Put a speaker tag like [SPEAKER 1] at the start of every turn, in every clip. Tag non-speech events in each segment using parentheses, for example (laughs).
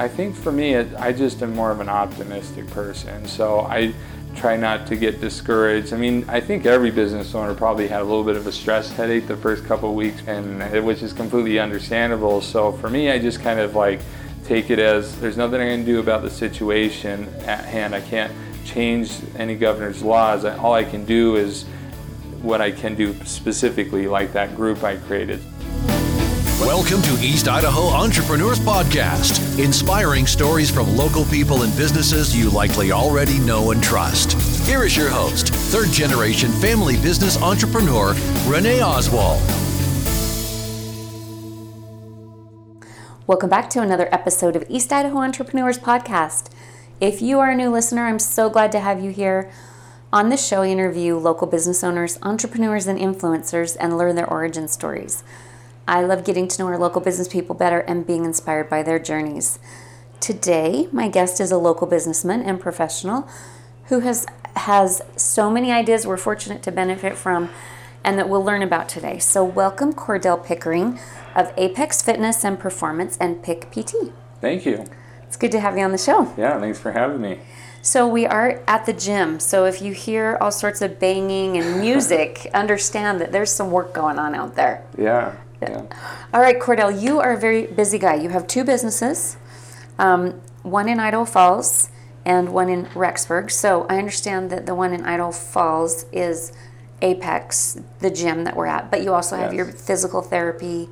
[SPEAKER 1] I think for me, it, I just am more of an optimistic person. So I try not to get discouraged. I mean, I think every business owner probably had a little bit of a stress headache the first couple weeks, and which is completely understandable. So for me, I just kind of like take it as there's nothing I can do about the situation at hand. I can't change any governor's laws. All I can do is what I can do specifically, like that group I created.
[SPEAKER 2] Welcome to East Idaho Entrepreneurs Podcast, inspiring stories from local people and businesses you likely already know and trust. Here is your host, third generation family business entrepreneur, Renee Oswald.
[SPEAKER 3] Welcome back to another episode of East Idaho Entrepreneurs Podcast. If you are a new listener, I'm so glad to have you here. On this show, I interview local business owners, entrepreneurs, and influencers and learn their origin stories. I love getting to know our local business people better and being inspired by their journeys. Today, my guest is a local businessman and professional who has has so many ideas we're fortunate to benefit from and that we'll learn about today. So, welcome Cordell Pickering of Apex Fitness and Performance and Pick PT.
[SPEAKER 1] Thank you.
[SPEAKER 3] It's good to have you on the show.
[SPEAKER 1] Yeah, thanks for having me.
[SPEAKER 3] So we are at the gym. So if you hear all sorts of banging and music, (laughs) understand that there's some work going on out there.
[SPEAKER 1] Yeah. Yeah.
[SPEAKER 3] All right, Cordell, you are a very busy guy. You have two businesses, um, one in Idaho Falls and one in Rexburg. So I understand that the one in Idaho Falls is Apex, the gym that we're at, but you also have your physical therapy.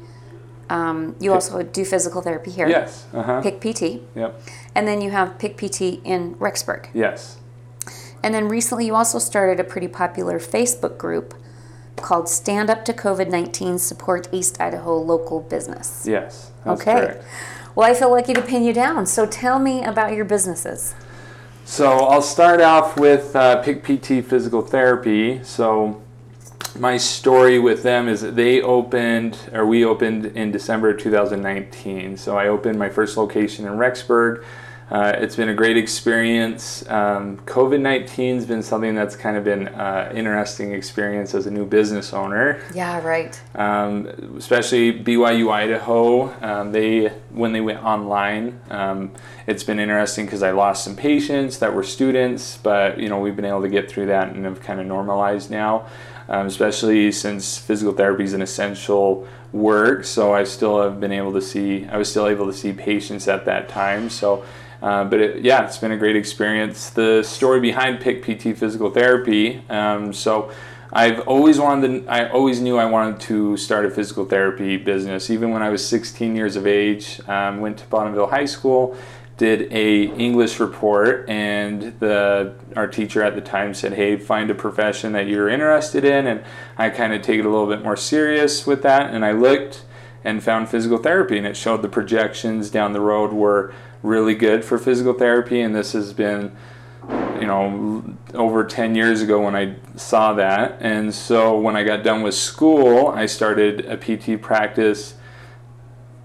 [SPEAKER 3] Um, you also do physical therapy here.
[SPEAKER 1] Yes. Uh-huh.
[SPEAKER 3] Pick PT.
[SPEAKER 1] Yep.
[SPEAKER 3] And then you have Pick PT in Rexburg.
[SPEAKER 1] Yes.
[SPEAKER 3] And then recently you also started a pretty popular Facebook group called Stand Up to COVID 19 Support East Idaho Local Business.
[SPEAKER 1] Yes.
[SPEAKER 3] okay.
[SPEAKER 1] Correct.
[SPEAKER 3] Well, I feel lucky to pin you down. So tell me about your businesses.
[SPEAKER 1] So I'll start off with uh, Pick PT Physical Therapy. So my story with them is that they opened, or we opened in December 2019. So I opened my first location in Rexburg. Uh, it's been a great experience. Um, COVID 19 has been something that's kind of been uh, interesting experience as a new business owner.
[SPEAKER 3] Yeah, right.
[SPEAKER 1] Um, especially BYU Idaho, um, they when they went online, um, it's been interesting because I lost some patients that were students, but you know we've been able to get through that and have kind of normalized now. Um, especially since physical therapy is an essential work, so I still have been able to see. I was still able to see patients at that time, so uh, but it, yeah, it's been a great experience. The story behind Pick PT Physical Therapy. Um, so I've always wanted. To, I always knew I wanted to start a physical therapy business. Even when I was 16 years of age, um, went to Bonneville High School, did a English report, and the our teacher at the time said, "Hey, find a profession that you're interested in." And I kind of take it a little bit more serious with that, and I looked and found physical therapy, and it showed the projections down the road were really good for physical therapy, and this has been, you know, over 10 years ago when I saw that. And so when I got done with school, I started a PT practice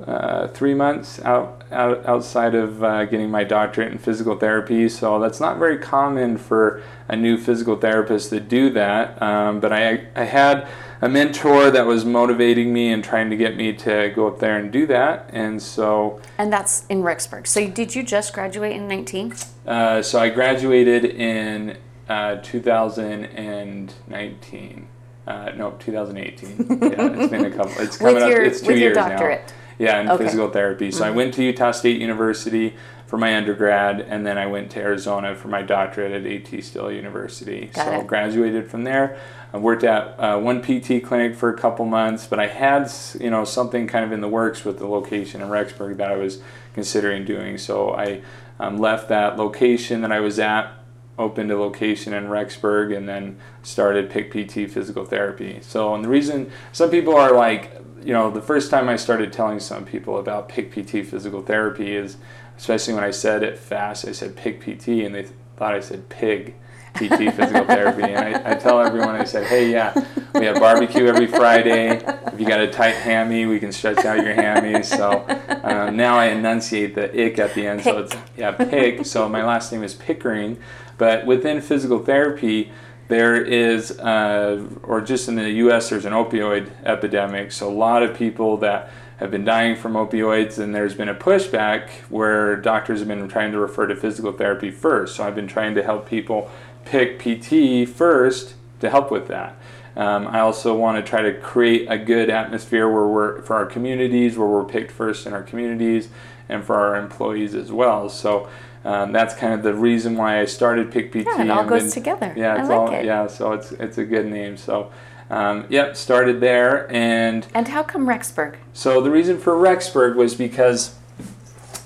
[SPEAKER 1] uh, three months out, out outside of uh, getting my doctorate in physical therapy. So that's not very common for a new physical therapist to do that. Um, but I, I had a mentor that was motivating me and trying to get me to go up there and do that. And so.
[SPEAKER 3] And that's in Rexburg. So did you just graduate in 19?
[SPEAKER 1] Uh, so I graduated in uh, 2019. Uh, no, 2018. yeah, it's been a (laughs) couple. It's coming
[SPEAKER 3] your,
[SPEAKER 1] up. It's two
[SPEAKER 3] with
[SPEAKER 1] years
[SPEAKER 3] your doctorate.
[SPEAKER 1] now. Yeah, in
[SPEAKER 3] Okay.
[SPEAKER 1] physical therapy. So I
[SPEAKER 3] Mm-hmm.
[SPEAKER 1] went to Utah State University for my undergrad, and then I went to Arizona for my doctorate at AT Still University.
[SPEAKER 3] Got
[SPEAKER 1] so
[SPEAKER 3] it.
[SPEAKER 1] graduated from there. I worked at uh, one PT clinic for a couple months, but I had you know something kind of in the works with the location in Rexburg that I was considering doing. So I um, left that location that I was at opened a location in Rexburg and then started Pick PT Physical Therapy. So, and the reason some people are like, you know, the first time I started telling some people about Pick PT Physical Therapy is, especially when I said it fast, I said Pick PT and they thought I said Pig PT Physical Therapy. And I, I tell everyone, I said, hey, yeah, we have barbecue every Friday. If you got a tight hammy, we can stretch out your hammy. So um, now I enunciate the ick at the end. So it's, yeah, Pig. So my last name is Pickering. But within physical therapy, there is, uh, or just in the U.S., there's an opioid epidemic. So a lot of people that have been dying from opioids, and there's been a pushback where doctors have been trying to refer to physical therapy first. So I've been trying to help people pick PT first to help with that. Um, I also want to try to create a good atmosphere where we're for our communities, where we're picked first in our communities, and for our employees as well. So um, that's kind of the reason why I started Pick PT.
[SPEAKER 3] Yeah, it all goes
[SPEAKER 1] been-
[SPEAKER 3] together.
[SPEAKER 1] Yeah, it's
[SPEAKER 3] like
[SPEAKER 1] all
[SPEAKER 3] it.
[SPEAKER 1] yeah. So it's it's a good name. So um, yep, started there, and
[SPEAKER 3] And how come Rexburg?
[SPEAKER 1] so the reason for Rexburg was because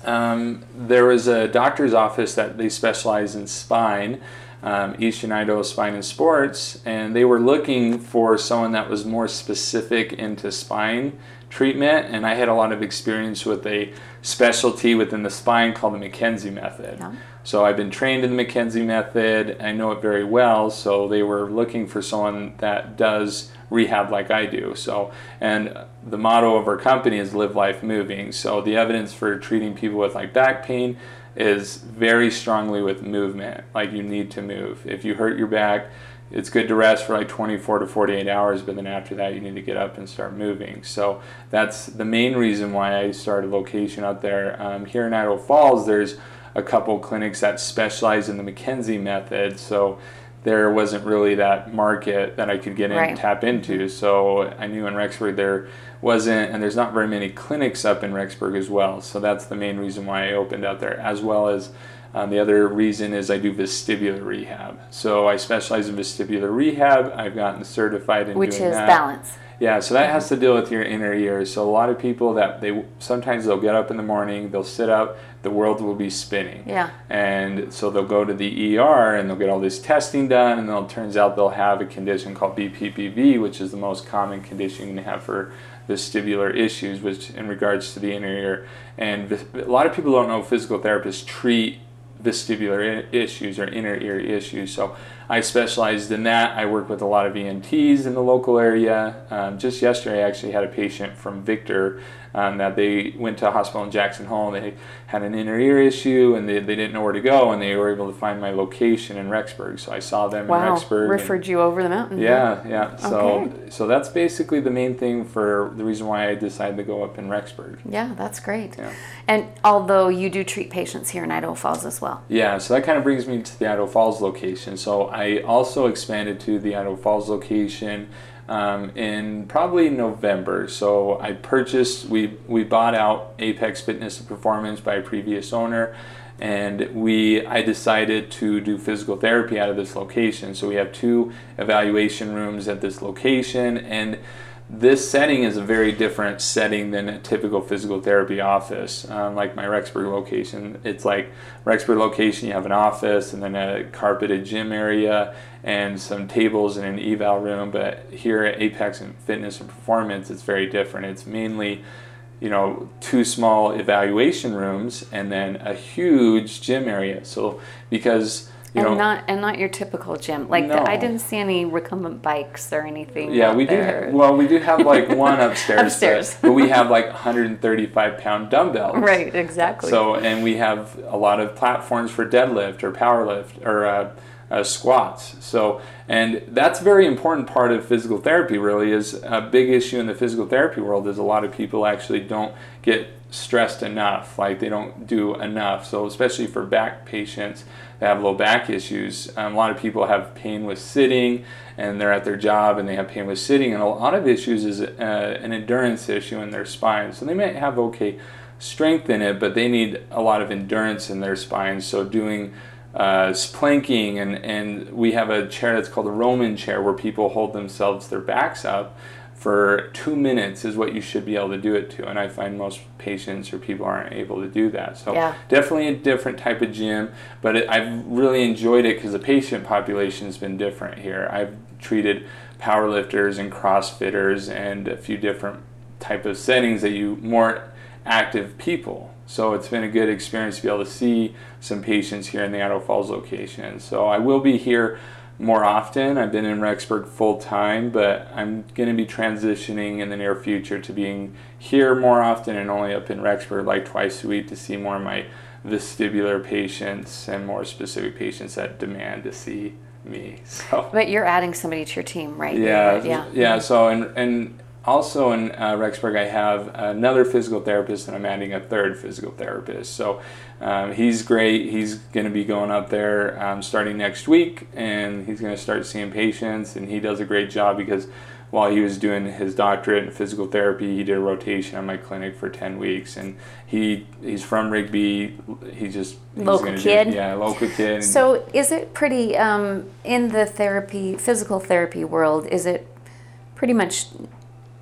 [SPEAKER 1] um, there was a doctor's office that they specialize in spine, um, Eastern Idaho Spine and Sports, and they were looking for someone that was more specific into spine treatment. And I had a lot of experience with a specialty within the spine called the McKenzie method.
[SPEAKER 3] Yeah.
[SPEAKER 1] So I've been trained in the McKenzie method. I know it very well. So they were looking for someone that does rehab like I do. So and the motto of our company is live life moving. So the evidence for treating people with like back pain is very strongly with movement. Like you need to move. If you hurt your back, it's good to rest for like 24 to 48 hours, but then after that, you need to get up and start moving. So that's the main reason why I started location out there. Um, here in Idaho Falls, there's a couple clinics that specialize in the McKenzie method. So there wasn't really that market that I could get in
[SPEAKER 3] Right.
[SPEAKER 1] and tap into. So I knew in Rexburg there wasn't, and there's not very many clinics up in Rexburg as well. So that's the main reason why I opened out there, as well as um, the other reason is I do vestibular rehab. So I specialize in vestibular rehab. I've gotten certified in
[SPEAKER 3] Which
[SPEAKER 1] doing
[SPEAKER 3] is
[SPEAKER 1] that.
[SPEAKER 3] balance.
[SPEAKER 1] Yeah, so that has to deal with your inner ears. So a lot of people that they sometimes they'll get up in the morning, they'll sit up, the world will be spinning.
[SPEAKER 3] Yeah.
[SPEAKER 1] And so they'll go to the ER and they'll get all this testing done, and then it turns out they'll have a condition called BPPV, which is the most common condition you have for vestibular issues, which in regards to the inner ear. And a lot of people don't know physical therapists treat vestibular issues or inner ear issues. So I specialized in that. I work with a lot of ENTs in the local area. Um, just yesterday, I actually had a patient from Victor um, that they went to a hospital in Jackson Hole. They had an inner ear issue and they, they didn't know where to go, and they were able to find my location in Rexburg. So I saw them in
[SPEAKER 3] Wow.
[SPEAKER 1] Rexburg. and-
[SPEAKER 3] Referred you over the mountain.
[SPEAKER 1] yeah, yeah. So,
[SPEAKER 3] Okay.
[SPEAKER 1] so that's basically the main thing for the reason why I decided to go up in Rexburg.
[SPEAKER 3] Yeah, that's great.
[SPEAKER 1] Yeah.
[SPEAKER 3] And although you do treat patients here in Idaho Falls as well.
[SPEAKER 1] Yeah, so that kind of brings me to the Idaho Falls location. So I also expanded to the Idaho Falls location um, in probably November. So I purchased, we we bought out Apex Fitness and Performance by a previous owner, and we I decided to do physical therapy out of this location. So we have two evaluation rooms at this location, and this setting is a very different setting than a typical physical therapy office. Um, like my Rexburg location, it's like Rexburg location, you have an office and then a carpeted gym area and some tables in an eval room. But here at Apex and Fitness and Performance, it's very different. It's mainly you know, two small evaluation rooms and then a huge gym area. So because you
[SPEAKER 3] and
[SPEAKER 1] know,
[SPEAKER 3] not and not your typical gym. Like
[SPEAKER 1] No.
[SPEAKER 3] I didn't see any recumbent bikes or anything.
[SPEAKER 1] Yeah, we do.
[SPEAKER 3] there.
[SPEAKER 1] Ha- well, we do have like (laughs) one upstairs,
[SPEAKER 3] Upstairs.
[SPEAKER 1] But, but we have like 135 pound dumbbells. (laughs)
[SPEAKER 3] right, exactly.
[SPEAKER 1] So, and we have a lot of platforms for deadlift or powerlift or uh, uh, squats. So, and that's a very important part of physical therapy. Really, is a big issue in the physical therapy world. Is a lot of people actually don't get stressed enough. Like they don't do enough. So, especially for back patients that have low back issues, um, a lot of people have pain with sitting, and they're at their job and they have pain with sitting. And a lot of issues is uh, an endurance issue in their spine. So they might have okay strength in it, but they need a lot of endurance in their spine. So doing uh, planking and, and we have a chair that's called a Roman chair where people hold themselves their backs up for two minutes is what you should be able to do it to. And I find most patients or people aren't able to do that. So
[SPEAKER 3] Yeah.
[SPEAKER 1] definitely a different type of gym, but it, I've really enjoyed it because the patient population has been different here. I've treated powerlifters and CrossFitters and a few different type of settings that you more active people. So it's been a good experience to be able to see some patients here in the Idaho Falls location. So I will be here more often. I've been in Rexburg full time, but I'm going to be transitioning in the near future to being here more often and only up in Rexburg like twice a week to see more of my vestibular patients and more specific patients that demand to see me. (laughs) So
[SPEAKER 3] but you're adding somebody to your team, right?
[SPEAKER 1] yeah,
[SPEAKER 3] yeah.
[SPEAKER 1] yeah. So and and also in uh, Rexburg, I have another physical therapist, and I'm adding a third physical therapist. So um, he's great. He's going to be going up there um, starting next week, and he's going to start seeing patients, and he does a great job because while he was doing his doctorate in physical therapy, he did a rotation at my clinic for ten weeks, and he he's from Rigby. He just he's
[SPEAKER 3] Local kid?
[SPEAKER 1] Do, yeah, local kid.
[SPEAKER 3] So, is it pretty um, in the therapy, physical therapy world? Is it pretty much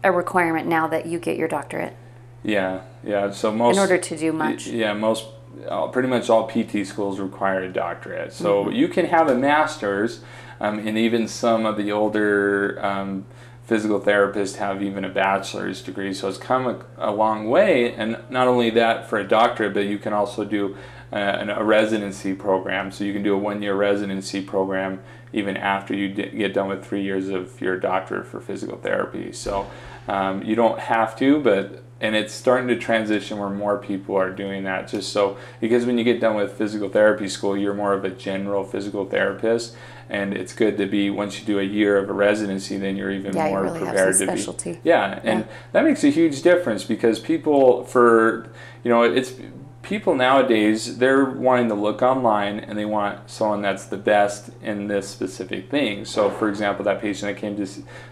[SPEAKER 3] a requirement now that you get your doctorate
[SPEAKER 1] yeah, yeah. So most
[SPEAKER 3] in order to do much?
[SPEAKER 1] Yeah, most uh, pretty much all PT schools require a doctorate. So
[SPEAKER 3] Mm-hmm.
[SPEAKER 1] you can have a master's, um, and even some of the older um, physical therapists have even a bachelor's degree. So it's come a, a long way. And not only that for a doctorate, but you can also do uh, an, a residency program. So you can do a one-year residency program even after you d- get done with three years of your doctorate for physical therapy. So um, you don't have to, but and it's starting to transition where more people are doing that just so because when you get done with physical therapy school you're more of a general physical therapist and it's good to be once you do a year of a residency then you're even
[SPEAKER 3] Yeah, you
[SPEAKER 1] more
[SPEAKER 3] really have
[SPEAKER 1] prepared to
[SPEAKER 3] specialty.
[SPEAKER 1] be yeah and
[SPEAKER 3] Yeah.
[SPEAKER 1] that makes a huge difference because people for you know it's people nowadays they're wanting to look online and they want someone that's the best in this specific thing so for example that patient that came to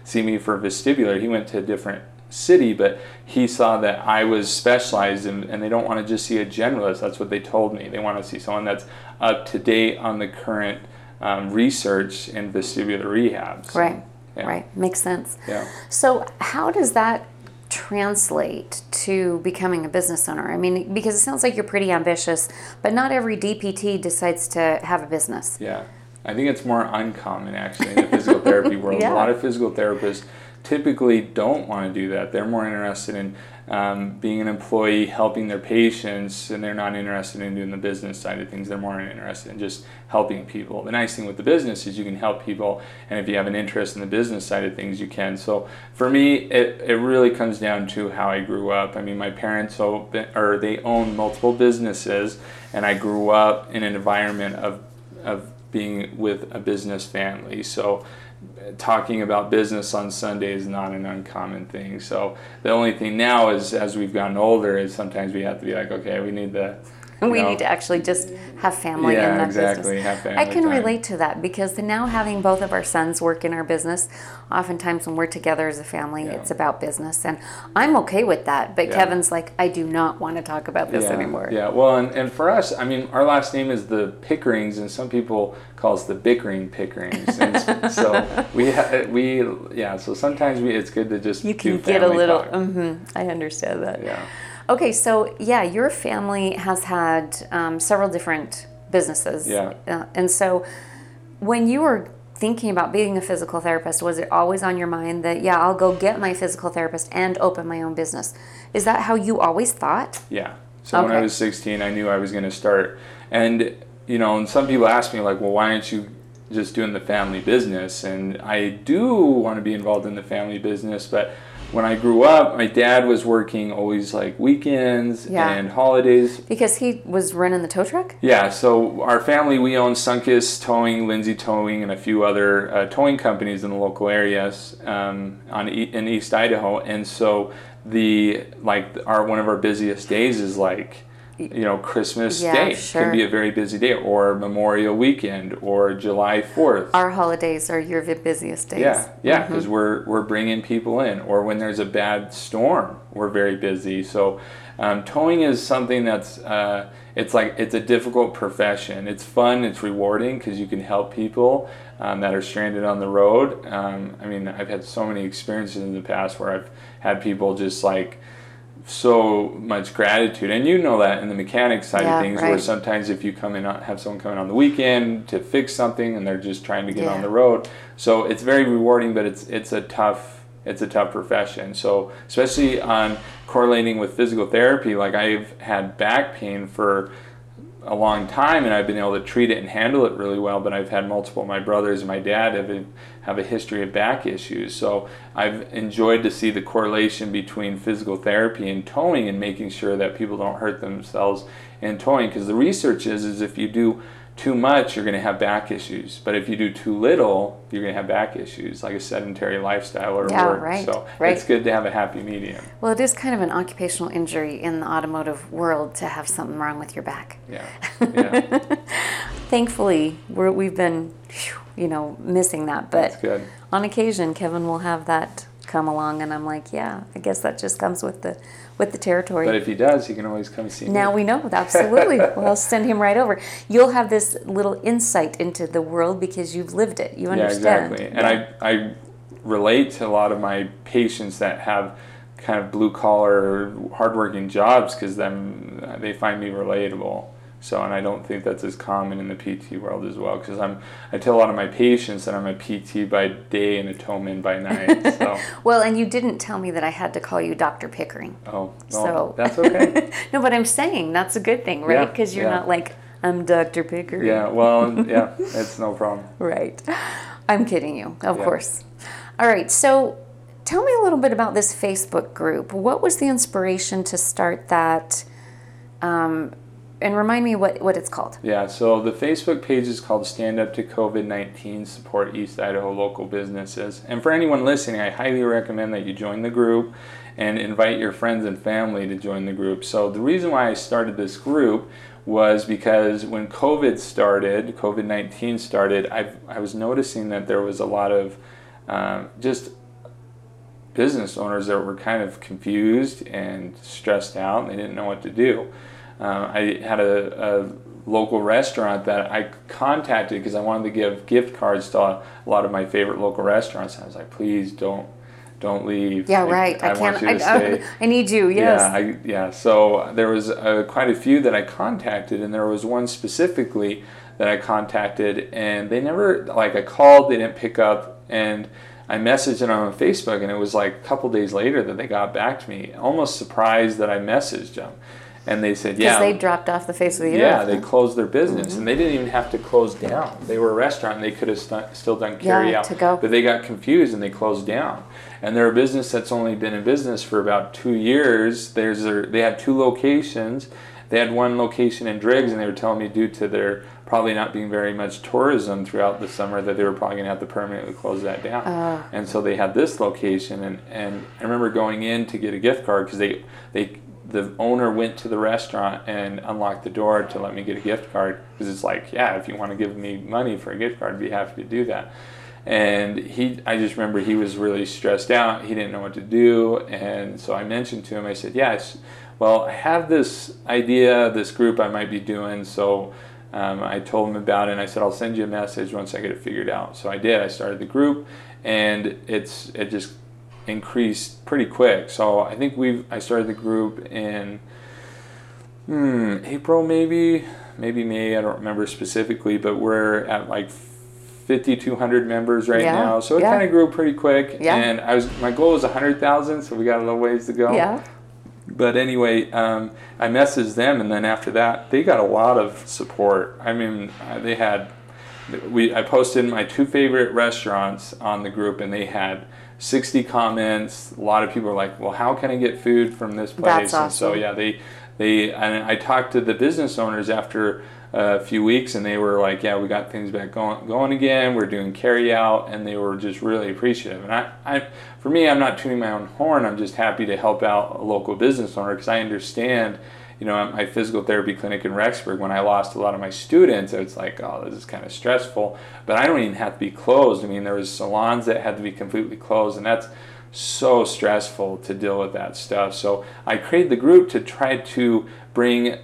[SPEAKER 1] see me for vestibular he went to a different city but he saw that i was specialized in, and they don't want to just see a generalist that's what they told me they want to see someone that's up to date on the current um, research in vestibular rehab So,
[SPEAKER 3] Right,
[SPEAKER 1] yeah.
[SPEAKER 3] right. Makes sense.
[SPEAKER 1] yeah
[SPEAKER 3] So, how does that translate to becoming a business owner? I mean, because it sounds like you're pretty ambitious, but not every DPT decides to have a business.
[SPEAKER 1] Yeah, I think it's more uncommon actually in the physical therapy world. (laughs)
[SPEAKER 3] Yeah.
[SPEAKER 1] A lot of physical therapists typically don't want to do that. They're more interested in um, being an employee, helping their patients, and they're not interested in doing the business side of things. They're more interested in just helping people. The nice thing with the business is you can help people, and if you have an interest in the business side of things, you can. So for me, it, it really comes down to how I grew up. I mean, my parents open, or they own multiple businesses, and I grew up in an environment of of being with a business family. So talking about business on Sunday is not an uncommon thing. So the only thing now is as we've gotten older is sometimes we have to be like, okay, we need to
[SPEAKER 3] we
[SPEAKER 1] know,
[SPEAKER 3] need to actually just have family
[SPEAKER 1] Yeah,
[SPEAKER 3] in that
[SPEAKER 1] exactly,
[SPEAKER 3] business.
[SPEAKER 1] have family
[SPEAKER 3] I can
[SPEAKER 1] time.
[SPEAKER 3] relate to that because now having both of our sons work in our business, oftentimes when we're together as a family,
[SPEAKER 1] Yeah.
[SPEAKER 3] it's about business, and I'm okay with that. But
[SPEAKER 1] Yeah.
[SPEAKER 3] Kevin's like, I do not want to talk about this anymore.
[SPEAKER 1] Yeah, well, and, and for us, I mean, our last name is the Pickerings, and some people call us the Bickering Pickerings. And (laughs) so we, ha- we, yeah, so sometimes we, it's good to just
[SPEAKER 3] You can get a little.
[SPEAKER 1] talk.
[SPEAKER 3] hmm I understand that.
[SPEAKER 1] Yeah.
[SPEAKER 3] Okay, so yeah, your family has had um, several different businesses.
[SPEAKER 1] Yeah.
[SPEAKER 3] Uh, and so when you were thinking about being a physical therapist, was it always on your mind that, yeah, I'll go get my physical therapist and open my own business? Is that how you always thought?
[SPEAKER 1] Yeah. So when I was 16, I knew I was going to start. And, you know, and some people ask me, like, well, why aren't you just doing the family business? And I do want to be involved in the family business, but when I grew up, my dad was working always like weekends
[SPEAKER 3] Yeah.
[SPEAKER 1] and holidays.
[SPEAKER 3] Because he was running the tow truck?
[SPEAKER 1] Yeah, so our family, we own Sunkiss Towing, Lindsay Towing, and a few other uh, towing companies in the local areas um, on e- in East Idaho. And so the like our one of our busiest days is like you know Christmas
[SPEAKER 3] Yeah,
[SPEAKER 1] Day
[SPEAKER 3] sure.
[SPEAKER 1] can be a very busy day, or Memorial Weekend, or July Fourth.
[SPEAKER 3] Our holidays are your busiest days.
[SPEAKER 1] Yeah, yeah,
[SPEAKER 3] Mm-hmm.
[SPEAKER 1] because we're we're bringing people in, or when there's a bad storm, we're very busy. So, um, towing is something that's uh, it's like it's a difficult profession. It's fun, it's rewarding because you can help people um, that are stranded on the road. Um, I mean, I've had so many experiences in the past where I've had people just like so much gratitude, and you know that in the mechanics side
[SPEAKER 3] Yeah,
[SPEAKER 1] of things, where sometimes if you come in, on, have someone come in on the weekend to fix something, and they're just trying to get
[SPEAKER 3] Yeah.
[SPEAKER 1] on the road, so it's very rewarding, but it's it's a tough it's a tough profession. So especially on correlating with physical therapy, like I've had back pain for a long time and I've been able to treat it and handle it really well, but I've had multiple my brothers and my dad have a, have a history of back issues. So I've enjoyed to see the correlation between physical therapy and towing and making sure that people don't hurt themselves in towing because the research is is if you do too much, you're going to have back issues. But if you do too little, you're going to have back issues, like a sedentary lifestyle or
[SPEAKER 3] Yeah,
[SPEAKER 1] work.
[SPEAKER 3] right,
[SPEAKER 1] So
[SPEAKER 3] right.
[SPEAKER 1] it's good to have a happy medium.
[SPEAKER 3] Well, it is kind of an occupational injury in the automotive world to have something wrong with your back.
[SPEAKER 1] Yeah. (laughs) Yeah.
[SPEAKER 3] Thankfully, we're, we've been, you know, missing that. But
[SPEAKER 1] That's good.
[SPEAKER 3] on occasion, Kevin will have that come along, and I'm like, yeah, I guess that just comes with the with the territory.
[SPEAKER 1] But if he does, he can always come see
[SPEAKER 3] Now
[SPEAKER 1] me.
[SPEAKER 3] Now we know, absolutely. (laughs) well, I'll send him right over. You'll have this little insight into the world because you've lived it. You understand?
[SPEAKER 1] Yeah, exactly. And I, I relate to a lot of my patients that have kind of blue collar, hardworking jobs because then they find me relatable. So, and I don't think that's as common in the PT world as well because I'm, I tell a lot of my patients that I'm a PT by day and a Toman by night. So, (laughs)
[SPEAKER 3] Well, and you didn't tell me that I had to call you Dr. Pickering.
[SPEAKER 1] oh,
[SPEAKER 3] So-
[SPEAKER 1] that's okay. (laughs)
[SPEAKER 3] No, but I'm saying that's a good thing, right?
[SPEAKER 1] Yeah,
[SPEAKER 3] Because you're
[SPEAKER 1] yeah.
[SPEAKER 3] not like, I'm Dr. Pickering.
[SPEAKER 1] Yeah, well, (laughs) yeah, it's no problem.
[SPEAKER 3] Right. I'm kidding you, of
[SPEAKER 1] Yeah.
[SPEAKER 3] course. All right, so tell me a little bit about this Facebook group. What was the inspiration to start that? Um, and remind me what, what it's called.
[SPEAKER 1] Yeah, so the Facebook page is called Stand Up to COVID 19 Support East Idaho Local Businesses. And for anyone listening, I highly recommend that you join the group and invite your friends and family to join the group. So, the reason why I started this group was because when COVID started, COVID 19 started, I, I was noticing that there was a lot of um, just business owners that were kind of confused and stressed out and they didn't know what to do. Uh, I had a, a local restaurant that I contacted because I wanted to give gift cards to a lot of my favorite local restaurants. I was like, please don't don't leave.
[SPEAKER 3] Yeah, right. I,
[SPEAKER 1] want
[SPEAKER 3] can't.
[SPEAKER 1] you to
[SPEAKER 3] I,
[SPEAKER 1] stay.
[SPEAKER 3] I, (laughs) I need you. Yes.
[SPEAKER 1] Yeah, I, yeah. So there was uh, quite a few that I contacted, and there was one specifically that I contacted, and they never like I called, they didn't pick up, and I messaged them on Facebook, and it was like a couple days later that they got back to me, almost surprised that I messaged them, and they said, yeah.
[SPEAKER 3] Because they dropped off the face of the earth.
[SPEAKER 1] yeah, they closed their business, and they didn't even have to close down. They were a restaurant; and they could have st- still done carry
[SPEAKER 3] Yeah,
[SPEAKER 1] out,
[SPEAKER 3] to go.
[SPEAKER 1] but they got confused and they closed down. And they're a business that's only been in business for about two years. There's their, they had two locations. They had one location in Driggs, and they were telling me due to their probably not being very much tourism throughout the summer that they were probably going to have to permanently close that down.
[SPEAKER 3] Ah.
[SPEAKER 1] and so they had this location, and, and I remember going in to get a gift card because they they the owner went to the restaurant and unlocked the door to let me get a gift card because it's like, yeah, if you want to give me money for a gift card, I'd be happy to do that. And he, I just remember he was really stressed out. He didn't know what to do, and so I mentioned to him. I said, "Yeah, well, I have this idea, this group I might be doing." So um, I told him about it, and I said, "I'll send you a message once I get it figured out." So I did. I started the group, and it's it just increased pretty quick. So I think we've I started the group in hmm, April maybe, maybe May. I don't remember specifically, but we're at like 5,200 members right
[SPEAKER 3] Yeah,
[SPEAKER 1] now. So it
[SPEAKER 3] yeah.
[SPEAKER 1] kind of grew pretty quick.
[SPEAKER 3] Yeah.
[SPEAKER 1] And I was my goal was 100,000, so we got a little ways to go.
[SPEAKER 3] Yeah.
[SPEAKER 1] But anyway, um, I messaged them, and then after that, they got a lot of support. I mean, uh, they had we I posted my two favorite restaurants on the group, and they had 60 comments. A lot of people are like, "Well, how can I get food from this place?"
[SPEAKER 3] That's
[SPEAKER 1] And so yeah, they they and I talked to the business owners after a few weeks, and they were like, "Yeah, we got things back going going again. We're doing carry out," and they were just really appreciative. And I, I for me, I'm not tuning my own horn. I'm just happy to help out a local business owner because I understand. You know, at my physical therapy clinic in Rexburg, when I lost a lot of my students, it's like, oh, this is kind of stressful. But I don't even have to be closed. I mean, there was salons that had to be completely closed, and that's so stressful to deal with that stuff. So I created the group to try to bring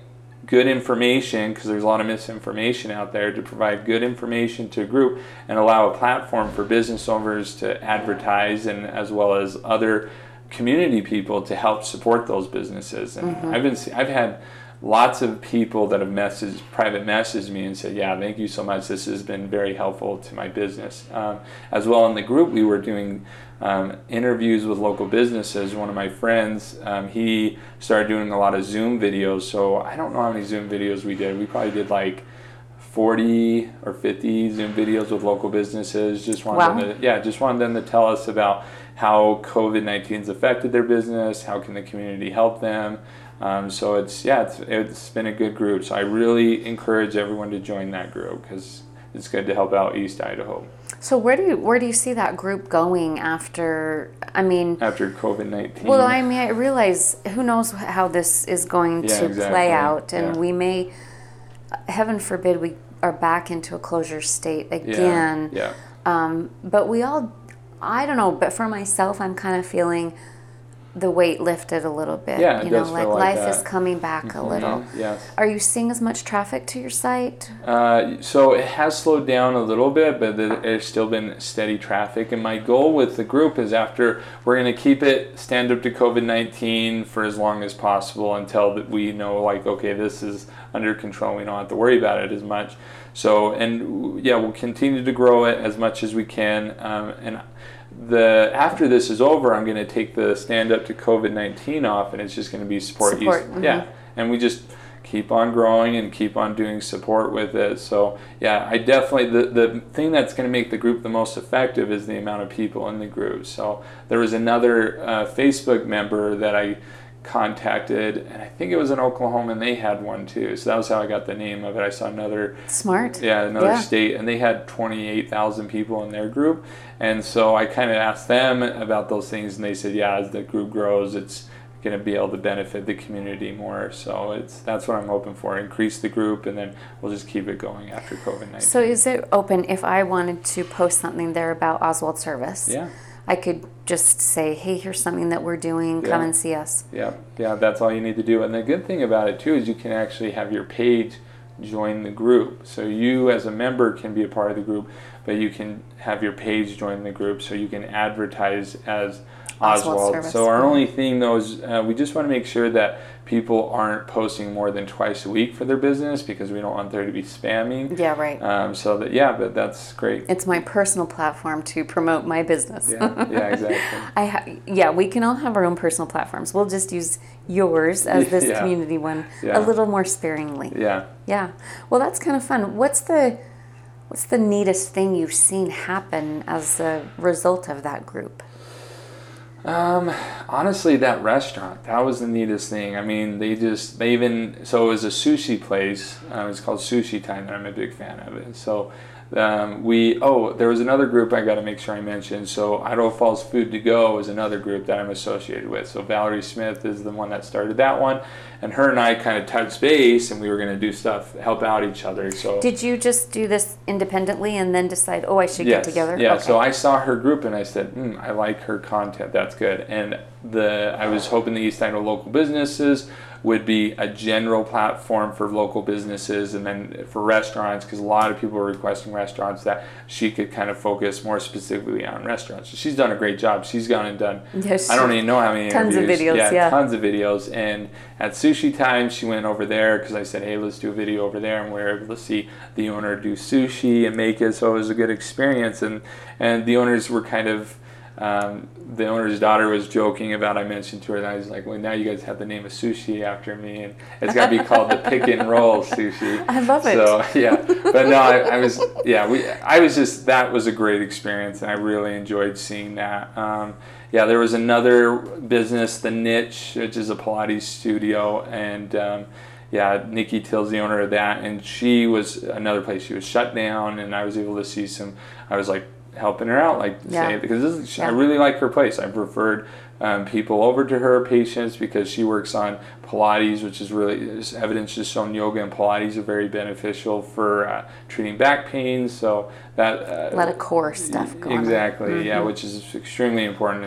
[SPEAKER 1] good information because there's a lot of misinformation out there to provide good information to a group and allow a platform for business owners to advertise and as well as other community people to help support those businesses. And I've been I've had lots of people that have messaged private messaged me and said yeah thank you so much. This has been very helpful to my business. Um, as well in the group we were doing um, interviews with local businesses. One of my friends um, he started doing a lot of zoom videos. So i don't know how many zoom videos we did. We probably did like 40 or 50 zoom videos with local businesses. Just wanted
[SPEAKER 3] Wow.
[SPEAKER 1] them to, yeah just wanted them to tell us about how covid-19's affected their business how can the community help them Um, so it's yeah, it's, it's been a good group. So I really encourage everyone to join that group because it's good to help out East Idaho
[SPEAKER 3] So where do you where do you see that group going after? I mean,
[SPEAKER 1] after COVID nineteen.
[SPEAKER 3] well, I mean, I realize who knows how this is going
[SPEAKER 1] Yeah,
[SPEAKER 3] to
[SPEAKER 1] exactly.
[SPEAKER 3] play out, and
[SPEAKER 1] Yeah.
[SPEAKER 3] we may, heaven forbid, we are back into a closure state
[SPEAKER 1] yeah,
[SPEAKER 3] again.
[SPEAKER 1] yeah,
[SPEAKER 3] Um, but we all, I don't know, but for myself, I'm kind of feeling the weight lifted a little bit.
[SPEAKER 1] Yeah, it
[SPEAKER 3] you know,
[SPEAKER 1] does
[SPEAKER 3] like
[SPEAKER 1] feel like
[SPEAKER 3] life is coming back a little.
[SPEAKER 1] Yes.
[SPEAKER 3] Are you seeing as much traffic to your site?
[SPEAKER 1] Uh, so it has slowed down a little bit, but there's still been steady traffic. And my goal with the group is after we're going to keep it stand up to COVID 19 for as long as possible until that we know, like, okay, this is under control. We don't have to worry about it as much. So, and yeah, we'll continue to grow it as much as we can. Um, and the after this is over, I'm going to take the stand up to COVID 19 off, and it's just going to be support.
[SPEAKER 3] Support, mhm.
[SPEAKER 1] Yeah, and we just keep on growing and keep on doing support with it. So yeah, I definitely the the thing that's going to make the group the most effective is the amount of people in the group. So there was another uh, Facebook member that I contacted, and I think it was in Oklahoma, and they had one too. So that was how I got the name of it. I saw another
[SPEAKER 3] Smart.
[SPEAKER 1] yeah, another
[SPEAKER 3] Yeah.
[SPEAKER 1] state, and they had 28,000 people in their group. And so I kind of asked them about those things, and they said, yeah, as the group grows, it's going to be able to benefit the community more. So it's that's what I'm hoping for: increase the group, and then we'll just keep it going after COVID 19.
[SPEAKER 3] So is it open if I wanted to post something there about Oswald Service?
[SPEAKER 1] yeah,
[SPEAKER 3] I could just say, hey, here's something that we're doing. Come
[SPEAKER 1] Yeah.
[SPEAKER 3] and see us.
[SPEAKER 1] yeah, yeah. That's all you need to do. And the good thing about it too is you can actually have your page join the group. So you as a member can be a part of the group, but you can have your page join the group, so you can advertise as
[SPEAKER 3] Oswald
[SPEAKER 1] Oswald. So our only thing though is uh, we just want to make sure that people aren't posting more than twice a week for their business because we don't want there to be spamming.
[SPEAKER 3] Yeah, right.
[SPEAKER 1] Um, so that yeah, but that's great.
[SPEAKER 3] It's my personal platform to promote my business.
[SPEAKER 1] Yeah, yeah, exactly. (laughs)
[SPEAKER 3] I ha- yeah, we can all have our own personal platforms. We'll just use yours as this (laughs)
[SPEAKER 1] Yeah.
[SPEAKER 3] community one
[SPEAKER 1] Yeah.
[SPEAKER 3] a little more sparingly.
[SPEAKER 1] Yeah.
[SPEAKER 3] Yeah. Well, that's kind of fun. What's the what's the neatest thing you've seen happen as a result of that group?
[SPEAKER 1] Um, honestly, that restaurant, that was the neatest thing. I mean, they just, they even, so it was a sushi place. Um, it's called Sushi Time, and I'm a big fan of it. So um, we, oh, there was another group I got to make sure I mention. So Idaho Falls Food to Go is another group that I'm associated with. So Valerie Smith is the one that started that one. And her and I kind of touched base, and we were going to do stuff, help out each other. So
[SPEAKER 3] Did you just do this independently and then decide, oh, I should
[SPEAKER 1] yes.
[SPEAKER 3] get together?
[SPEAKER 1] Yeah.
[SPEAKER 3] Okay.
[SPEAKER 1] So I saw her group and I said, mm, I like her content. That's good. And the I was hoping the East Idaho local businesses would be a general platform for local businesses and then for restaurants because a lot of people were requesting restaurants that she could kind of focus more specifically on restaurants. So she's done a great job. She's gone and done.
[SPEAKER 3] Yes,
[SPEAKER 1] I don't even know how many
[SPEAKER 3] Tons of
[SPEAKER 1] interviews.
[SPEAKER 3] videos, yeah.
[SPEAKER 1] tons of videos. And at sushi time, she went over there because I said, "Hey, let's do a video over there," and we were able to see the owner do sushi and make it. So it was a good experience. And and the owners were kind of. Um, the owner's daughter was joking about I mentioned to her and I was like, well, now you guys have the name of sushi after me, and it's got to be (laughs) called the pick and roll sushi.
[SPEAKER 3] I love it.
[SPEAKER 1] So yeah, but no, I, I was yeah, we I was just that was a great experience, and I really enjoyed seeing that. Um, yeah, there was another business, the Niche, which is a Pilates studio, and um, yeah, Nikki Till's the owner of that, and she was another place. She was shut down, and I was able to see some. I was like helping her out, like
[SPEAKER 3] Yeah.
[SPEAKER 1] say because this is, I
[SPEAKER 3] Yeah.
[SPEAKER 1] really like her place. I've referred um, people over to her patients because she works on Pilates, which is really is evidence just shown yoga and Pilates are very beneficial for uh, treating back pain. So that uh,
[SPEAKER 3] a lot of core stuff going on.
[SPEAKER 1] exactly, yeah, which is extremely important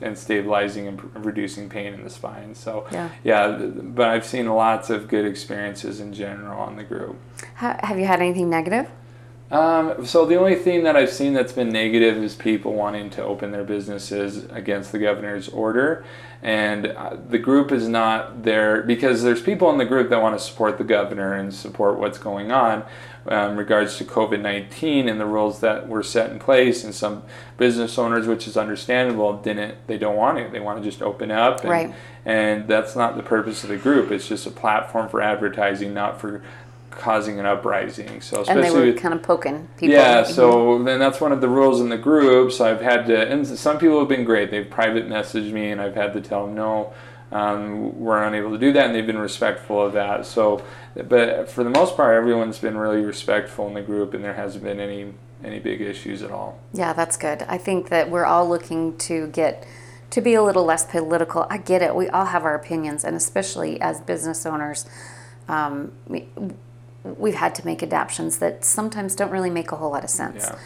[SPEAKER 1] in, in stabilizing and pr- reducing pain in the spine. So
[SPEAKER 3] Yeah.
[SPEAKER 1] yeah, th- but I've seen lots of good experiences in general on the group.
[SPEAKER 3] Ha- have you had anything negative?
[SPEAKER 1] Um, so the only thing that I've seen that's been negative is people wanting to open their businesses against the governor's order, and uh, the group is not there because there's people in the group that want to support the governor and support what's going on um, regards to COVID nineteen and the rules that were set in place, and some business owners, which is understandable, didn't they don't want it. They want to just open up, and,
[SPEAKER 3] Right.
[SPEAKER 1] and that's not the purpose of the group. It's just a platform for advertising, not for causing an uprising. So
[SPEAKER 3] And they
[SPEAKER 1] especially
[SPEAKER 3] were
[SPEAKER 1] with
[SPEAKER 3] kind of poking people.
[SPEAKER 1] yeah,
[SPEAKER 3] Mhm.
[SPEAKER 1] so then that's one of the rules in the group. So I've had to, and some people have been great. They've private messaged me, and I've had to tell them no. um, were unable to do that, and they've been respectful of that. So, but for the most part, everyone's been really respectful in the group, and there hasn't been any any big issues at all.
[SPEAKER 3] Yeah, that's good. I think that we're all looking to get to be a little less political. I get it. We all have our opinions, and especially as business owners, um, we've had to make adaptations that sometimes don't really make a whole lot of sense.
[SPEAKER 1] Yeah.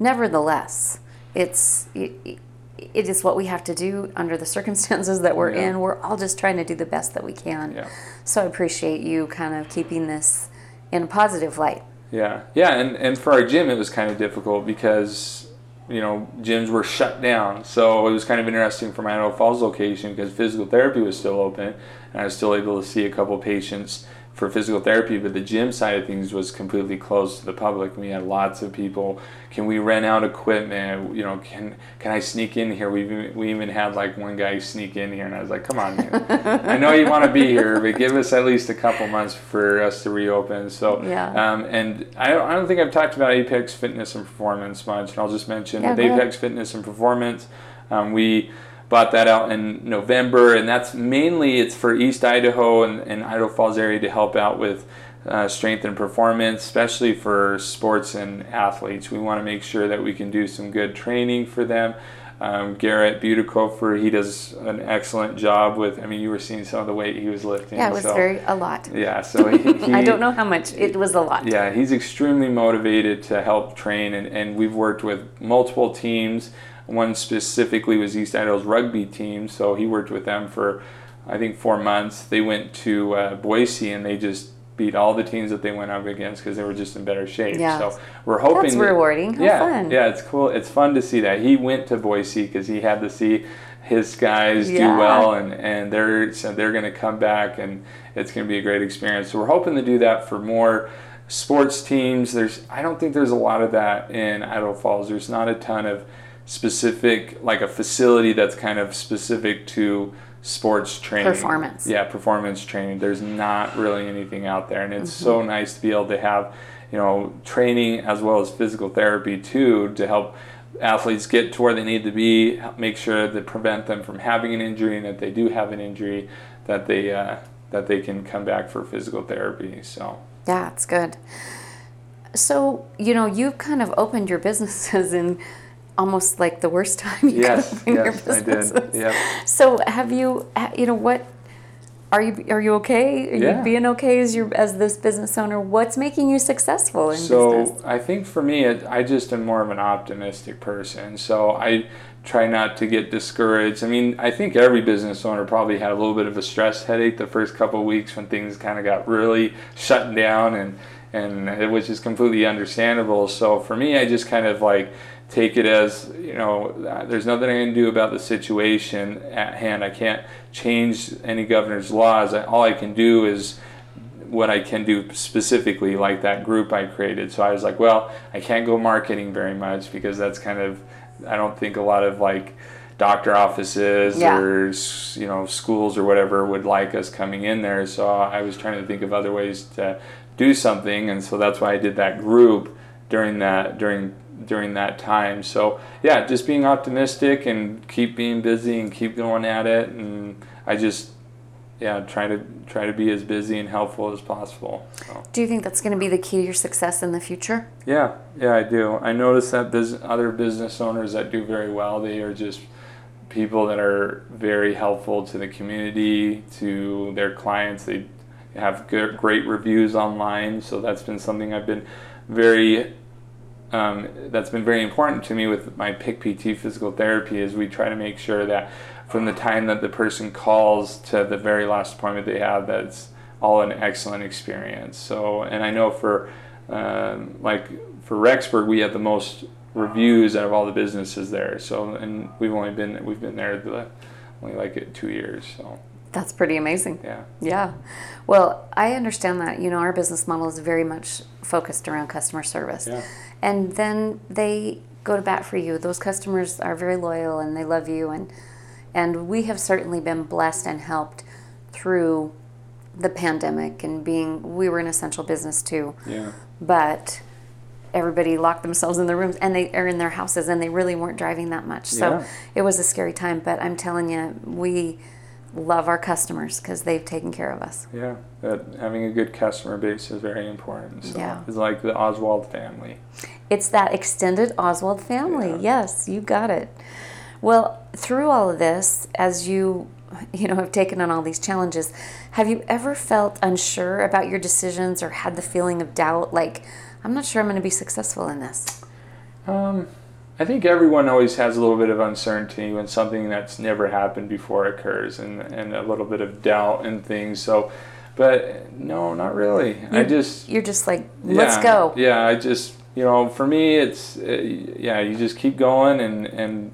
[SPEAKER 3] Nevertheless, it's it, it is what we have to do under the (laughs) circumstances that we're
[SPEAKER 1] Yeah.
[SPEAKER 3] in. We're all just trying to do the best that we can.
[SPEAKER 1] Yeah.
[SPEAKER 3] So I appreciate you kind of keeping this in a positive light.
[SPEAKER 1] Yeah, yeah, and, and for our gym, it was kind of difficult because you know gyms were shut down. So it was kind of interesting for my Idaho Falls location because physical therapy was still open, and I was still able to see a couple patients for physical therapy. But the gym side of things was completely closed to the public. We had lots of people. Can we rent out equipment? You know, can can I sneak in here? We even- we even had like one guy sneak in here, and I was like, come on, man. (laughs) I know you want to be here, but give us at least a couple months for us to reopen. So
[SPEAKER 3] Yeah.
[SPEAKER 1] um, and I don't, I don't think I've talked about Apex Fitness and Performance much, and I'll just mention
[SPEAKER 3] Yeah,
[SPEAKER 1] with. Apex Fitness and Performance, um, we bought that out in November, and that's mainly it's for East Idaho and, and Idaho Falls area to help out with uh, strength and performance, especially for sports and athletes. We want to make sure that we can do some good training for them. Um, Garrett Butikofer, he does an excellent job with. I mean, you were seeing some of the weight he was lifting.
[SPEAKER 3] Yeah, it was
[SPEAKER 1] so-
[SPEAKER 3] very a lot.
[SPEAKER 1] Yeah, so he, (laughs) he,
[SPEAKER 3] I don't know how much. It was a lot.
[SPEAKER 1] yeah, he's extremely motivated to help train, and, and we've worked with multiple teams. One specifically was East Idaho's rugby team, so he worked with them for, I think, four months. They went to uh, Boise and they just beat all the teams that they went up against because they were just in better shape.
[SPEAKER 3] Yeah.
[SPEAKER 1] So we're hoping
[SPEAKER 3] That's
[SPEAKER 1] that-
[SPEAKER 3] rewarding. How
[SPEAKER 1] yeah,
[SPEAKER 3] fun.
[SPEAKER 1] yeah, it's cool. It's fun to see that he went to Boise because he had to see his guys
[SPEAKER 3] Yeah.
[SPEAKER 1] do well, and and they're so they're going to come back, and it's going to be a great experience. So we're hoping to do that for more sports teams. There's I don't think there's a lot of that in Idaho Falls. There's not a ton of specific like a facility that's kind of specific to sports training
[SPEAKER 3] Performance.
[SPEAKER 1] yeah performance training there's not really anything out there and it's so nice to be able to have you know training as well as physical therapy too to help athletes get to where they need to be make sure that prevent them from having an injury and if they do have an injury that they uh, that they can come back for physical therapy so
[SPEAKER 3] Yeah, it's good. So, you know, you've kind of opened your (laughs) businesses in almost like the worst (laughs) time you
[SPEAKER 1] yes
[SPEAKER 3] could open
[SPEAKER 1] yes
[SPEAKER 3] your
[SPEAKER 1] i
[SPEAKER 3] businesses.
[SPEAKER 1] did yep
[SPEAKER 3] So, have you, you know, what are you are you okay? Are
[SPEAKER 1] Yeah.
[SPEAKER 3] you being okay as your as this business owner? What's making you successful in
[SPEAKER 1] So
[SPEAKER 3] business?
[SPEAKER 1] I think for me, it, I just am more of an optimistic person. So I try not to get discouraged. I mean, I think every business owner probably had a little bit of a stress headache the first couple of weeks when things kind of got really shut down, and and it, was just completely understandable. So for me, I just kind of like take it as you know there's nothing I can do about the situation at hand. I can't change any governor's laws. All I can do is what I can do specifically, like that group I created. So I was like, well, I can't go marketing very much because that's kind of, I don't think a lot of like doctor offices
[SPEAKER 3] Yeah.
[SPEAKER 1] or you know schools or whatever would like us coming in there. So I was trying to think of other ways to do something, and so that's why I did that group during that during during that time. So yeah, just being optimistic and keep being busy and keep going at it, and I just yeah try to try to be as busy and helpful as possible. So.
[SPEAKER 3] Do you think that's going to be the key to your success in the future?
[SPEAKER 1] Yeah, yeah, I do. I notice that bus- other business owners that do very well, they are just people that are very helpful to the community, to their clients. They have good, great reviews online, so that's been something I've been very. Um, that's been very important to me with my Pick PT physical therapy. Is we try to make sure that from the time that the person calls to the very last appointment they have, that's all an excellent experience. So, and I know for um, like for Rexburg, we have the most reviews out of all the businesses there. So, and we've only been we've been there the only like two years. So,
[SPEAKER 3] That's pretty amazing.
[SPEAKER 1] yeah,
[SPEAKER 3] Yeah. Well, I understand that. You know, our business model is very much focused around customer service.
[SPEAKER 1] Yeah.
[SPEAKER 3] And then they go to bat for you. Those customers are very loyal and they love you and and we have certainly been blessed and helped through the pandemic and being we were an essential business too.
[SPEAKER 1] yeah,
[SPEAKER 3] But everybody locked themselves in their rooms and they are in their houses and they really weren't driving that much. So
[SPEAKER 1] Yeah.
[SPEAKER 3] it was a scary time, but I'm telling you, we love our customers because they've taken care of us.
[SPEAKER 1] Yeah, that having a good customer base is very important. So
[SPEAKER 3] Yeah.
[SPEAKER 1] it's like the Oswald family.
[SPEAKER 3] It's that extended Oswald family.
[SPEAKER 1] Yeah.
[SPEAKER 3] Yes, you got it. Well, through all of this, as you you know have taken on all these challenges, have you ever felt unsure about your decisions or had the feeling of doubt like I'm not sure I'm going to be successful in this?
[SPEAKER 1] Um, I think everyone always has a little bit of uncertainty when something that's never happened before occurs, and and a little bit of doubt and things. So, but no, not really. I
[SPEAKER 3] You-
[SPEAKER 1] just
[SPEAKER 3] You're just like, let's
[SPEAKER 1] yeah,
[SPEAKER 3] go.
[SPEAKER 1] Yeah, I just you know, for me, it's uh, yeah, you just keep going and and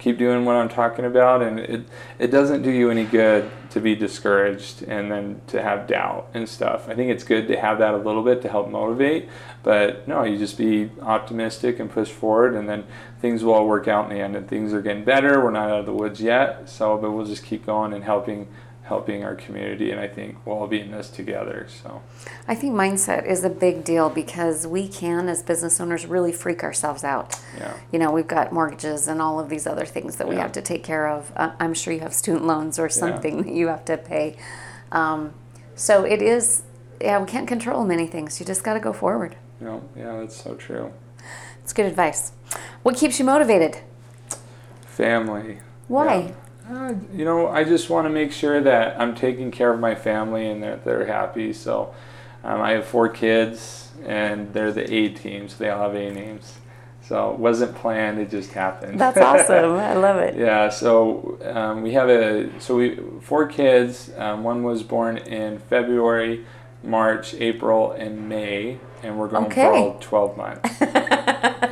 [SPEAKER 1] keep doing what I'm talking about, and it it doesn't do you any good to be discouraged and then to have doubt and stuff. I think it's good to have that a little bit to help motivate, but no, you just be optimistic and push forward, and then things will all work out in the end. And things are getting better. We're not out of the woods yet, so but we'll just keep going and helping helping our community, and I think we'll all be in this together. So.
[SPEAKER 3] I think mindset is a big deal because we can, as business owners, really freak ourselves out.
[SPEAKER 1] Yeah.
[SPEAKER 3] You know, we've got mortgages and all of these other things that we
[SPEAKER 1] Yeah.
[SPEAKER 3] have to take care of. Uh, I'm sure you have student loans or something that you have to pay. Um, so it is, yeah, we can't control many things. You just got to go forward.
[SPEAKER 1] No, yeah, that's so true.
[SPEAKER 3] It's good advice. What keeps you motivated?
[SPEAKER 1] Family.
[SPEAKER 3] Why?
[SPEAKER 1] Uh, you know, I just want to make sure that I'm taking care of my family and that they're happy. So um, I have four kids, and they're the A team, so they all have A names. So it wasn't planned; it just happened.
[SPEAKER 3] That's (laughs) awesome. I love it.
[SPEAKER 1] Yeah, so um, we have a so we four kids. Um, one was born in February, March, April, and May, and we're going
[SPEAKER 3] Okay.
[SPEAKER 1] for all twelve months. (laughs)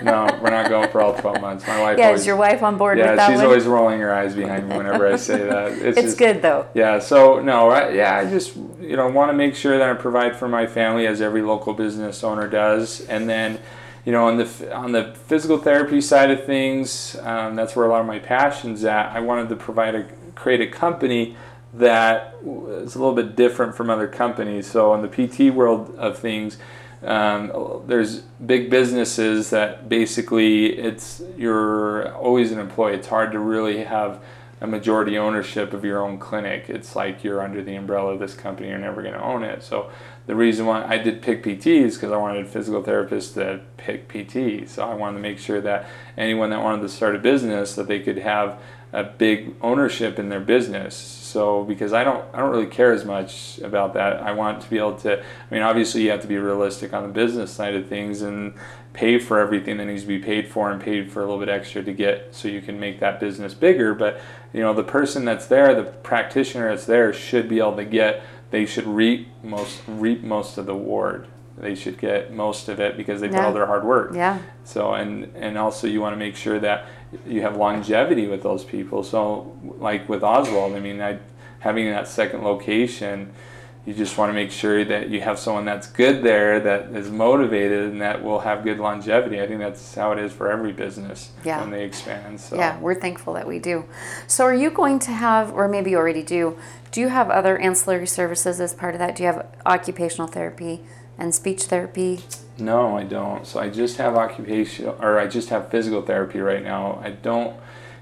[SPEAKER 1] no, we're not going for all twelve months. My wife.
[SPEAKER 3] Yeah,
[SPEAKER 1] always,
[SPEAKER 3] is your wife on board
[SPEAKER 1] Yeah,
[SPEAKER 3] with that
[SPEAKER 1] she's
[SPEAKER 3] one?
[SPEAKER 1] always rolling her eyes behind me whenever I say that. (laughs) It's,
[SPEAKER 3] it's
[SPEAKER 1] just,
[SPEAKER 3] good though.
[SPEAKER 1] Yeah, so no, I, yeah, I just you know want to make sure that I provide for my family as every local business owner does, and then you know on the on the physical therapy side of things, um, that's where a lot of my passions at. I wanted to provide a create a company that is a little bit different from other companies. So in the PT world of things. Um, there's big businesses that basically it's you're always an employee. It's hard to really have a majority ownership of your own clinic. It's like you're under the umbrella of this company. You're never going to own it. So the reason why I did pick PTs because I wanted physical therapists to pick PT. So I wanted to make sure that anyone that wanted to start a business that they could have a big ownership in their business. So because I don't I don't really care as much about that. I want to be able to I mean obviously you have to be realistic on the business side of things and pay for everything that needs to be paid for and paid for a little bit extra to get so you can make that business bigger, but you know the person that's there, the practitioner that's there should be able to get they should reap most reap most of the ward. They should get most of it because they put
[SPEAKER 3] Yeah.
[SPEAKER 1] all their hard work.
[SPEAKER 3] Yeah.
[SPEAKER 1] So and and also you want to make sure that you have longevity with those people. So like with Oswald, I mean, I, having that second location, you just want to make sure that you have someone that's good there, that is motivated, and that will have good longevity. I think that's how it is for every business
[SPEAKER 3] Yeah.
[SPEAKER 1] when they expand. So
[SPEAKER 3] Yeah, we're thankful that we do. So, are you going to have, or maybe you already do, do you have other ancillary services as part of that? Do you have occupational therapy and speech therapy?
[SPEAKER 1] No, I don't. So I just have occupational, or I just have physical therapy right now. I don't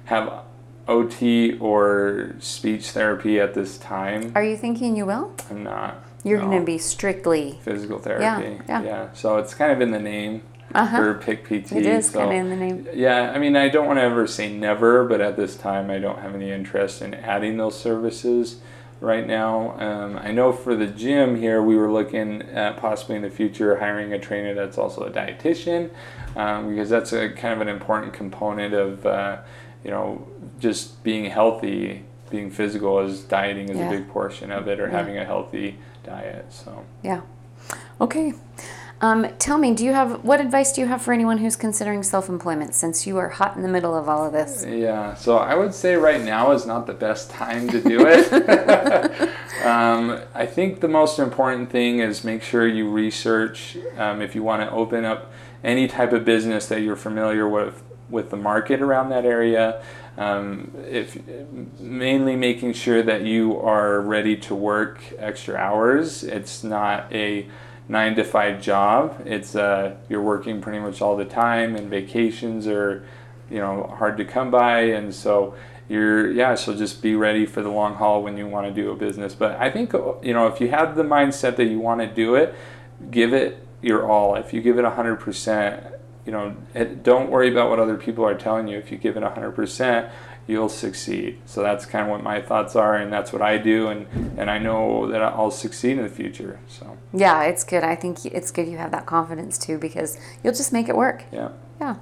[SPEAKER 1] have OT or speech therapy at this time.
[SPEAKER 3] Are you thinking you will?
[SPEAKER 1] I'm not.
[SPEAKER 3] You're
[SPEAKER 1] no.
[SPEAKER 3] going to be strictly.
[SPEAKER 1] physical therapy.
[SPEAKER 3] yeah. Yeah.
[SPEAKER 1] So it's kind of in the name
[SPEAKER 3] Uh-huh.
[SPEAKER 1] for Pick PT.
[SPEAKER 3] It is
[SPEAKER 1] so,
[SPEAKER 3] kind of in the name.
[SPEAKER 1] Yeah, I mean, I don't want to ever say never, but at this time, I don't have any interest in adding those services right now. Um, I know for the gym here, we were looking at possibly in the future hiring a trainer that's also a dietitian, um, because that's a kind of an important component of, uh, you know, just being healthy. Being physical is dieting is
[SPEAKER 3] Yeah.
[SPEAKER 1] a big portion of it, or
[SPEAKER 3] Yeah.
[SPEAKER 1] having a healthy diet. So.
[SPEAKER 3] Yeah. Okay. Um, tell me, do you have what advice do you have for anyone who's considering self-employment since you are hot in the middle of all of this?
[SPEAKER 1] Yeah, so I would say right now is not the best time to do it. (laughs) (laughs) um, I think the most important thing is make sure you research um, if you want to open up any type of business that you're familiar with with the market around that area. Um, if mainly making sure that you are ready to work extra hours. It's not a nine to five job. It's uh, you're working pretty much all the time, and vacations are you know hard to come by. And so you're yeah so just be ready for the long haul when you want to do a business. But i think you know if you have the mindset that you want to do it give it your all. If you give it 100% you know don't worry about what other people are telling you. If you give it 100% you'll succeed so that's kind of what my thoughts are and that's what i do and and i know that i'll succeed in the future so
[SPEAKER 4] yeah it's good i think it's good you have that confidence too because you'll just make it work
[SPEAKER 1] yeah
[SPEAKER 4] yeah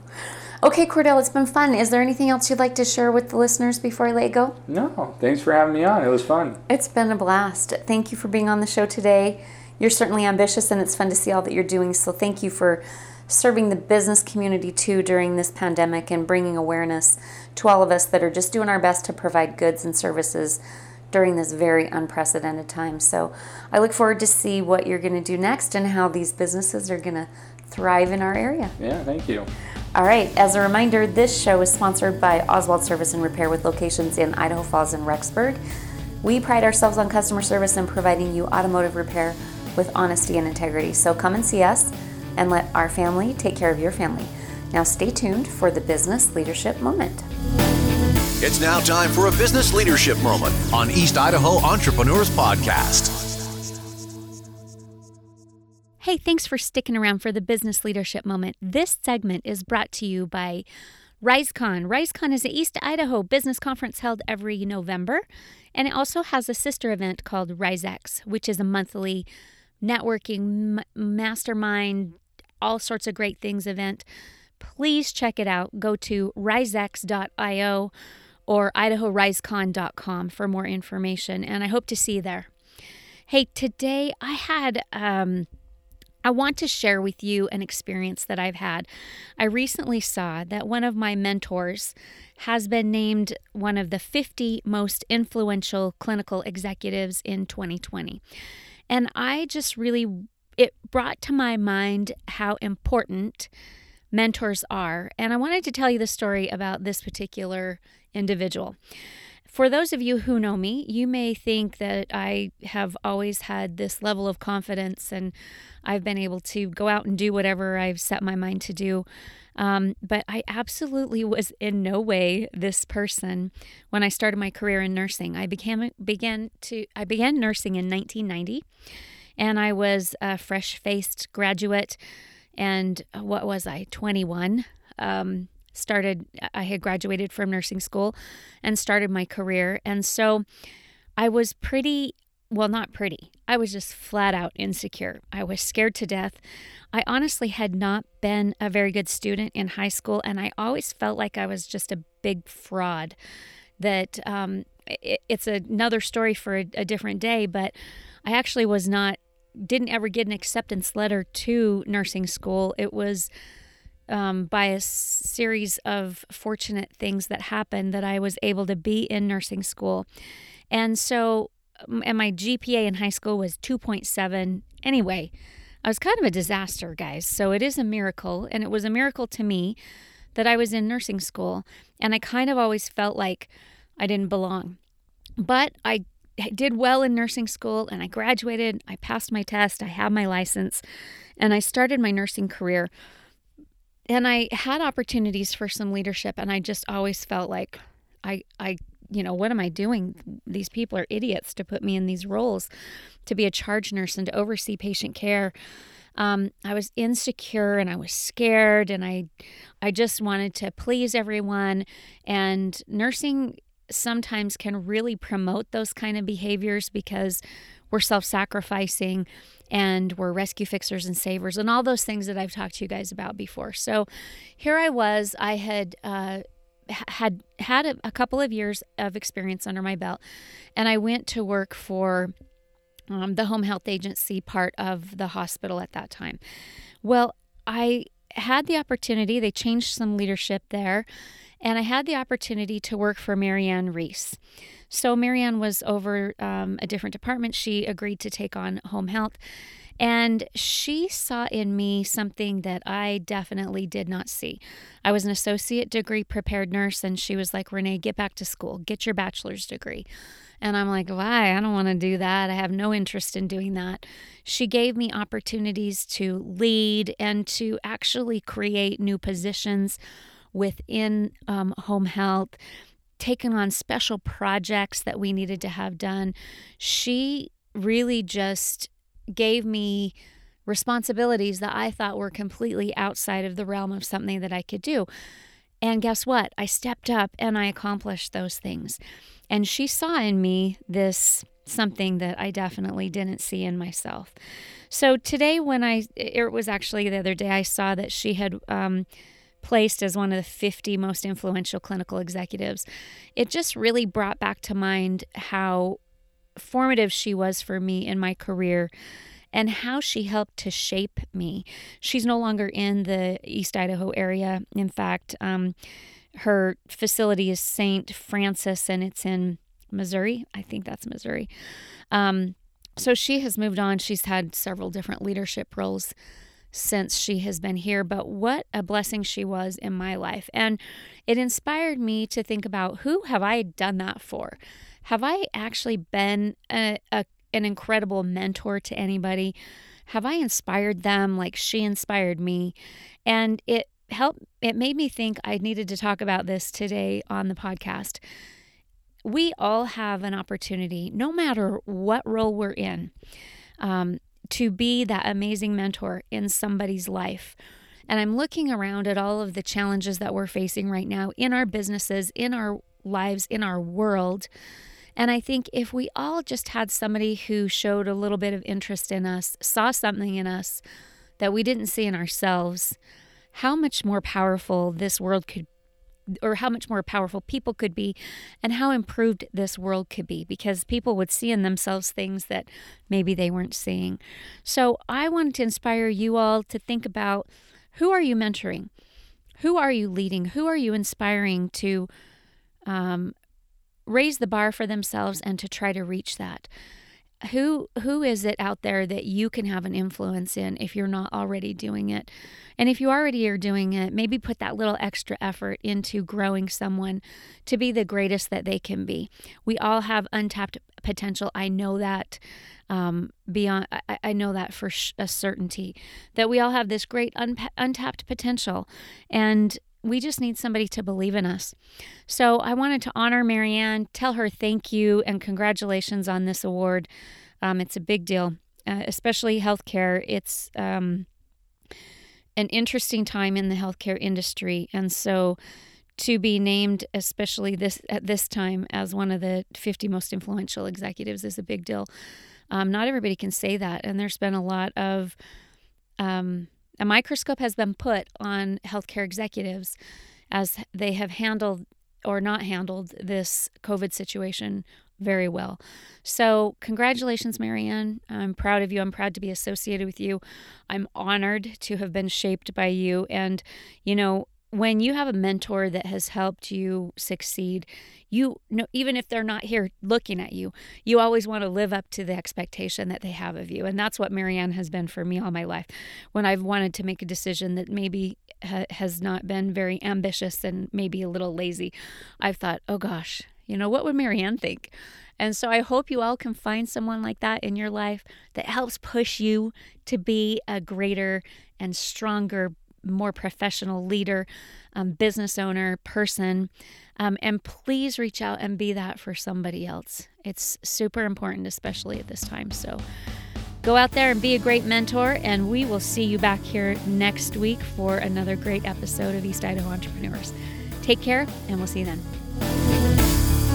[SPEAKER 4] Okay, Cordell, it's been fun. Is there anything else you'd like to share with the listeners before I let you go?
[SPEAKER 1] No, thanks for having me on. It was fun.
[SPEAKER 4] It's been a blast. Thank you for being on the show today. You're certainly ambitious, and it's fun to see all that you're doing. So, thank you for serving the business community too during this pandemic and bringing awareness to all of us that are just doing our best to provide goods and services during this very unprecedented time. So, I look forward to see what you're going to do next and how these businesses are going to thrive in our area.
[SPEAKER 1] Yeah, thank you.
[SPEAKER 4] All right, as a reminder, this show is sponsored by Oswald Service and Repair with locations in Idaho Falls and Rexburg. We pride ourselves on customer service and providing you automotive repair with honesty and integrity. So come and see us and let our family take care of your family. Now stay tuned for the Business Leadership Moment.
[SPEAKER 2] It's now time for a Business Leadership Moment on East Idaho Entrepreneurs Podcast.
[SPEAKER 3] Hey, thanks for sticking around for the business leadership moment. This segment is brought to you by RiseCon. RiseCon is an East Idaho business conference held every November, and it also has a sister event called RiseX, which is a monthly networking, m- mastermind, all sorts of great things event. Please check it out. Go to risex.io or idahorisecon.com for more information, and I hope to see you there. Hey, today I had um, I want to share with you an experience that I've had. I recently saw that one of my mentors has been named one of the 50 most influential clinical executives in 2020. And I just really, it brought to my mind how important mentors are. And I wanted to tell you the story about this particular individual. For those of you who know me, you may think that I have always had this level of confidence and I've been able to go out and do whatever I've set my mind to do. Um, but I absolutely was in no way this person when I started my career in nursing. I became began to I began nursing in 1990, and I was a fresh-faced graduate. And what was I? 21. Um, started, I had graduated from nursing school and started my career. And so I was pretty, well, not pretty, I was just flat out insecure. I was scared to death. I honestly had not been a very good student in high school, and I always felt like I was just a big fraud. That um, it, it's another story for a different day, but I actually was not, didn't ever get an acceptance letter to nursing school. It was um, by a series of fortunate things that happened that I was able to be in nursing school. And so, and my GPA in high school was 2.7. Anyway, I was kind of a disaster, guys. So it is a miracle. And it was a miracle to me that I was in nursing school. And I kind of always felt like I didn't belong. But I did well in nursing school and I graduated. I passed my test. I have my license. And I started my nursing career and I had opportunities for some leadership and I just always felt like I I you know what am I doing these people are idiots to put me in these roles to be a charge nurse and to oversee patient care um, I was insecure and I was scared and I I just wanted to please everyone and nursing sometimes can really promote those kind of behaviors because we're self-sacrificing and we're rescue fixers and savers and all those things that I've talked to you guys about before. So here I was, I had uh, had had a, a couple of years of experience under my belt, and I went to work for um, the home health agency part of the hospital at that time. Well, I had the opportunity, they changed some leadership there, and I had the opportunity to work for Marianne Reese. So Marianne was over um, a different department. She agreed to take on home health. And she saw in me something that I definitely did not see. I was an associate degree prepared nurse, and she was like, Renee, get back to school, get your bachelor's degree. And I'm like, why? I don't want to do that. I have no interest in doing that. She gave me opportunities to lead and to actually create new positions within um, home health taken on special projects that we needed to have done. She really just gave me responsibilities that I thought were completely outside of the realm of something that I could do. And guess what? I stepped up and I accomplished those things. And she saw in me this something that I definitely didn't see in myself. So today, when I, it was actually the other day, I saw that she had um, placed as one of the 50 most influential clinical executives. It just really brought back to mind how formative she was for me in my career and how she helped to shape me. She's no longer in the East Idaho area. In fact, um, her facility is St. Francis and it's in Missouri. I think that's Missouri. Um, so she has moved on. She's had several different leadership roles since she has been here, but what a blessing she was in my life. And it inspired me to think about who have I done that for? Have I actually been a, a an incredible mentor to anybody? Have I inspired them like she inspired me? And it helped, it made me think I needed to talk about this today on the podcast. We all have an opportunity, no matter what role we're in, um, to be that amazing mentor in somebody's life. And I'm looking around at all of the challenges that we're facing right now in our businesses, in our lives, in our world. And I think if we all just had somebody who showed a little bit of interest in us, saw something in us that we didn't see in ourselves, how much more powerful this world could or how much more powerful people could be and how improved this world could be because people would see in themselves things that maybe they weren't seeing. So I wanted to inspire you all to think about who are you mentoring? Who are you leading? Who are you inspiring to um, raise the bar for themselves and to try to reach that who who is it out there that you can have an influence in if you're not already doing it? And if you already are doing it maybe put that little extra effort into growing someone to be the greatest that they can be. We all have untapped potential. I know that um, beyond I, I, know that for sh- a certainty that we all have this great un- untapped potential. And we just need somebody to believe in us. So I wanted to honor Marianne, tell her thank you and congratulations on this award. Um, it's a big deal, uh, especially healthcare. It's um, an interesting time in the healthcare industry, and so to be named, especially this at this time, as one of the 50 most influential executives is a big deal. Um, not everybody can say that, and there's been a lot of um, a microscope has been put on healthcare executives as they have handled or not handled this COVID situation very well. So, congratulations, Marianne. I'm proud of you. I'm proud to be associated with you. I'm honored to have been shaped by you. And, you know, when you have a mentor that has helped you succeed, you know, even if they're not here looking at you, you always want to live up to the expectation that they have of you. And that's what Marianne has been for me all my life. When I've wanted to make a decision that maybe ha- has not been very ambitious and maybe a little lazy, I've thought, oh gosh, you know, what would Marianne think? And so I hope you all can find someone like that in your life that helps push you to be a greater and stronger more professional leader, um, business owner, person. Um, and please reach out and be that for somebody else. It's super important, especially at this time. So go out there and be a great mentor. And we will see you back here next week for another great episode of East Idaho Entrepreneurs. Take care, and we'll see you then.